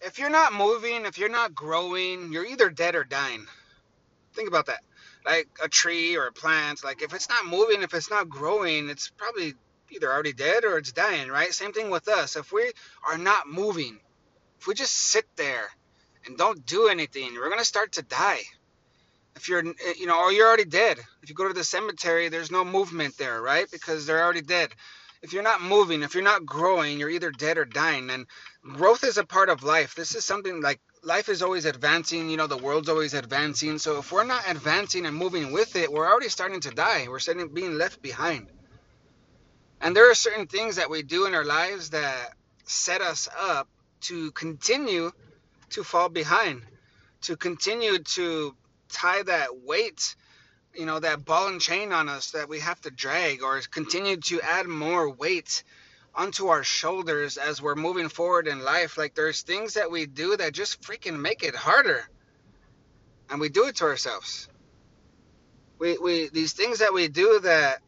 if you're not moving, if you're not growing, you're either dead or dying. Think about that. Like a tree or a plant, like if it's not moving, if it's not growing, it's probably either already dead or it's dying, right? Same thing with us. If we are not moving, if we just sit there and don't do anything, we're going to start to die. If you're, you know, or you're already dead. If you go to the cemetery, there's no movement there, right? Because they're already dead. If you're not moving, if you're not growing, you're either dead or dying. And growth is a part of life. This is something like life is always advancing, you know, the world's always advancing. So if we're not advancing and moving with it, we're already starting to die. We're starting being left behind. And there are certain things that we do in our lives that set us up to continue to fall behind, to continue to tie that weight, you know, that ball and chain on us that we have to drag or continue to add more weight onto our shoulders as we're moving forward in life. Like there's things that we do that just freaking make it harder. And we do it to ourselves. We, we these things that we do that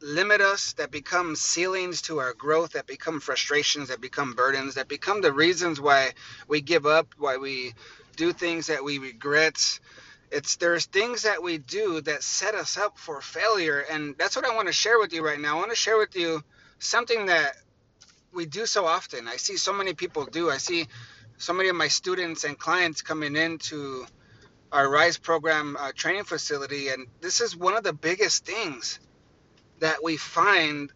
limit us, that become ceilings to our growth, that become frustrations, that become burdens, that become the reasons why we give up, why we do things that we regret. It's there's things that we do that set us up for failure, and that's what I want to share with you right now. I want to share with you something that we do so often. I see so many people do. I see so many of my students and clients coming into our Rise program uh, training facility, and this is one of the biggest things that we find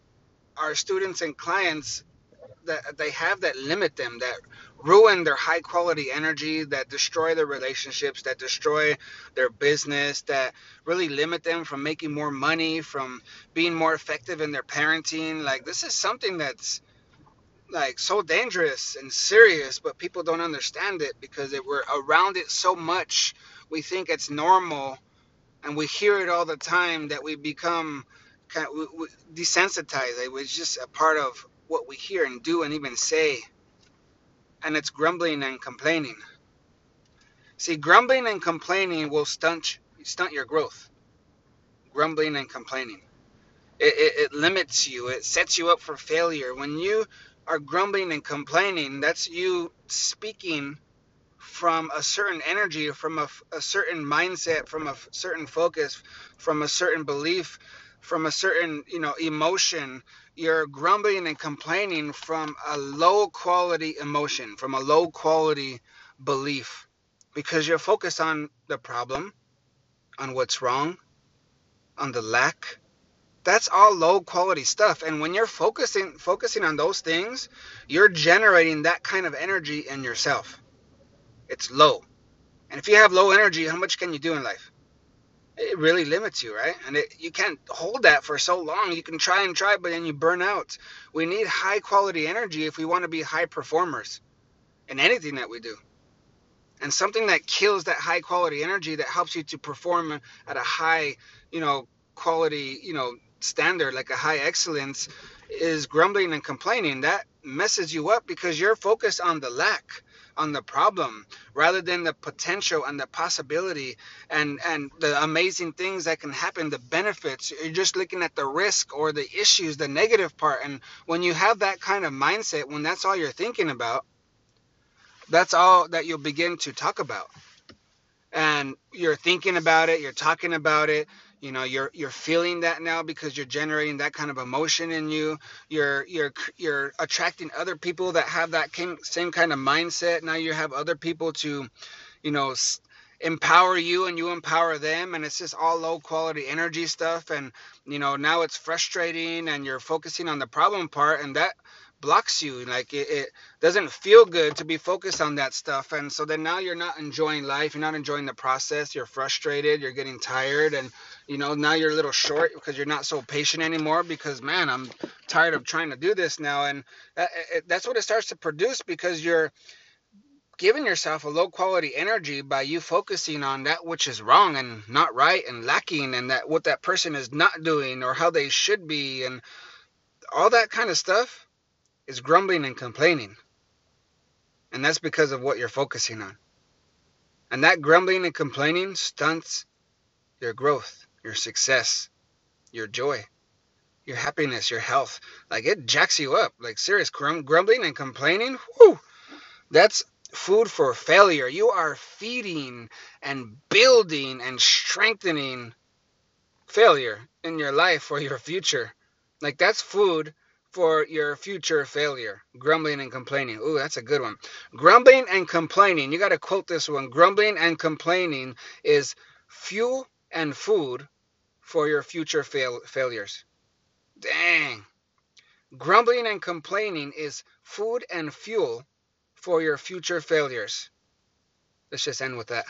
our students and clients that they have that limit them that ruin their high quality energy that destroy their relationships that destroy their business that really limit them from making more money from being more effective in their parenting like this is something that's like so dangerous and serious but people don't understand it because it, we're around it so much we think it's normal and we hear it all the time that we become kind of desensitized. It was just a part of what we hear and do and even say. And it's grumbling and complaining. See, grumbling and complaining will stunt stunt your growth. Grumbling and complaining. It, it, it limits you. It sets you up for failure. When you are grumbling and complaining, that's you speaking from a certain energy, from a, a certain mindset, from a certain focus, from a certain belief from a certain you know emotion you're grumbling and complaining from a low quality emotion from a low quality belief because you're focused on the problem on what's wrong on the lack. That's all low quality stuff. And when you're focusing focusing on those things you're generating that kind of energy in yourself. It's low. And if you have low energy how much can you do in life it really limits you, right? And it, you can't hold that for so long. You can try and try, but then you burn out. We need high quality energy if we want to be high performers in anything that we do. And something that kills that high quality energy that helps you to perform at a high, you know, quality, you know, standard, like a high excellence, is grumbling and complaining. That messes you up because you're focused on the lack on the problem rather than the potential and the possibility and and the amazing things that can happen the benefits. You're just looking at the risk or the issues the negative part. And when you have that kind of mindset when that's all you're thinking about that's all that you'll begin to talk about. And you're thinking about it you're talking about it you know you're you're feeling that now because you're generating that kind of emotion in you. You're you're you're attracting other people that have that same kind of mindset. Now you have other people to you know empower you and you empower them. And it's just all low quality energy stuff. And you know now it's frustrating and you're focusing on the problem part. And that blocks you like it, it, doesn't feel good to be focused on that stuff and so then now you're not enjoying life you're not enjoying the process you're frustrated you're getting tired and you know now you're a little short because you're not so patient anymore because man i'm tired of trying to do this now and that, it, that's what it starts to produce because you're giving yourself a low quality energy by you focusing on that which is wrong and not right and lacking and that what that person is not doing or how they should be and all that kind of stuff is grumbling and complaining. And that's because of what you're focusing on. And that grumbling and complaining stunts your growth, your success, your joy, your happiness, your health. Like it jacks you up. Like serious grumbling and complaining. Whoo! That's food for failure. You are feeding and building and strengthening failure in your life or your future. Like that's food for your future failure. Grumbling and complaining. Ooh, that's a good one. Grumbling and complaining. You got to quote this one. Grumbling and complaining is fuel and food for your future fail failures. Dang. Grumbling and complaining is food and fuel for your future failures. Let's just end with that.